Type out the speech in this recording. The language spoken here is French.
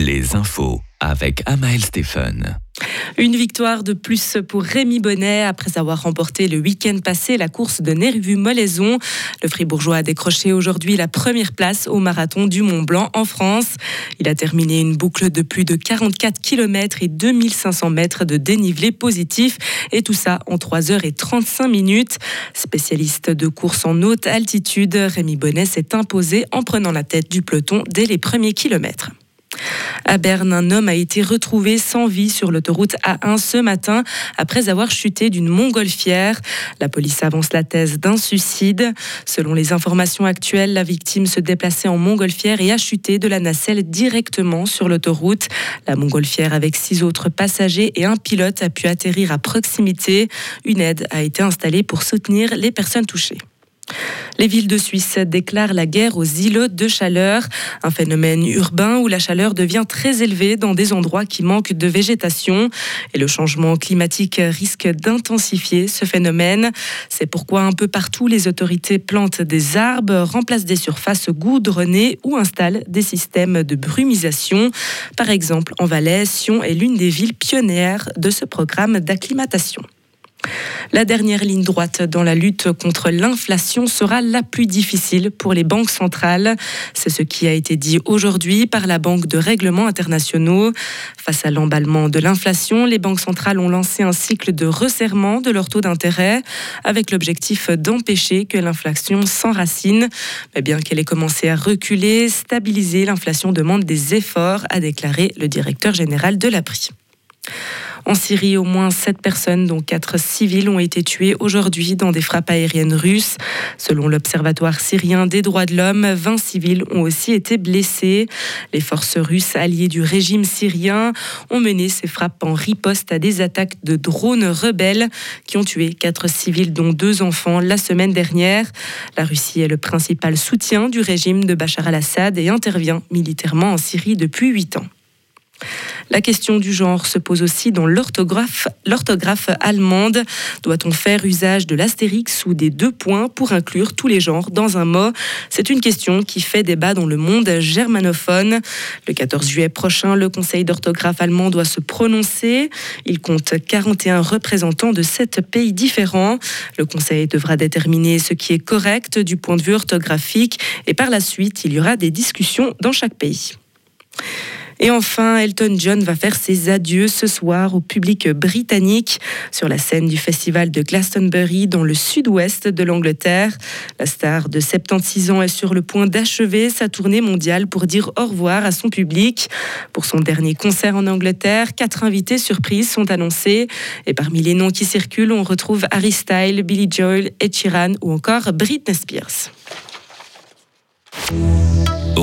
les infos avec Amael Stéphane. Une victoire de plus pour Rémi Bonnet après avoir remporté le week-end passé la course de Nervu-Molaison. Le Fribourgeois a décroché aujourd'hui la première place au marathon du Mont Blanc en France. Il a terminé une boucle de plus de 44 km et 2500 mètres de dénivelé positif et tout ça en 3 h et 35 minutes. Spécialiste de course en haute altitude, Rémi Bonnet s'est imposé en prenant la tête du peloton dès les premiers kilomètres. À Berne, un homme a été retrouvé sans vie sur l'autoroute A1 ce matin après avoir chuté d'une montgolfière. La police avance la thèse d'un suicide. Selon les informations actuelles, la victime se déplaçait en montgolfière et a chuté de la nacelle directement sur l'autoroute. La montgolfière avec six autres passagers et un pilote a pu atterrir à proximité. Une aide a été installée pour soutenir les personnes touchées. Les villes de Suisse déclarent la guerre aux îlots de chaleur, un phénomène urbain où la chaleur devient très élevée dans des endroits qui manquent de végétation. Et le changement climatique risque d'intensifier ce phénomène. C'est pourquoi un peu partout, les autorités plantent des arbres, remplacent des surfaces goudronnées ou installent des systèmes de brumisation. Par exemple, en Valais, Sion est l'une des villes pionnières de ce programme d'acclimatation. La dernière ligne droite dans la lutte contre l'inflation sera la plus difficile pour les banques centrales. C'est ce qui a été dit aujourd'hui par la Banque de règlements internationaux. Face à l'emballement de l'inflation, les banques centrales ont lancé un cycle de resserrement de leur taux d'intérêt avec l'objectif d'empêcher que l'inflation s'enracine. Mais bien qu'elle ait commencé à reculer, stabiliser l'inflation demande des efforts, a déclaré le directeur général de l'APRI. En Syrie, au moins sept personnes, dont quatre civils, ont été tuées aujourd'hui dans des frappes aériennes russes. Selon l'Observatoire syrien des droits de l'homme, 20 civils ont aussi été blessés. Les forces russes alliées du régime syrien ont mené ces frappes en riposte à des attaques de drones rebelles qui ont tué quatre civils, dont deux enfants, la semaine dernière. La Russie est le principal soutien du régime de Bachar al-Assad et intervient militairement en Syrie depuis huit ans. La question du genre se pose aussi dans l'orthographe, allemande. Doit-on faire usage de l'astérix ou des deux points pour inclure tous les genres dans un mot? C'est une question qui fait débat dans le monde germanophone. Le 14 juillet prochain, le Conseil d'orthographe allemand doit se prononcer. Il compte 41 représentants de sept pays différents. Le Conseil devra déterminer ce qui est correct du point de vue orthographique et par la suite, il y aura des discussions dans chaque pays. Et enfin, Elton John va faire ses adieux ce soir au public britannique sur la scène du festival de Glastonbury dans le sud-ouest de l'Angleterre. La star de 76 ans est sur le point d'achever sa tournée mondiale pour dire au revoir à son public. Pour son dernier concert en Angleterre, quatre invités surprises sont annoncés. Et parmi les noms qui circulent, on retrouve Harry Styles, Billy Joel, Ed Sheeran ou encore Britney Spears.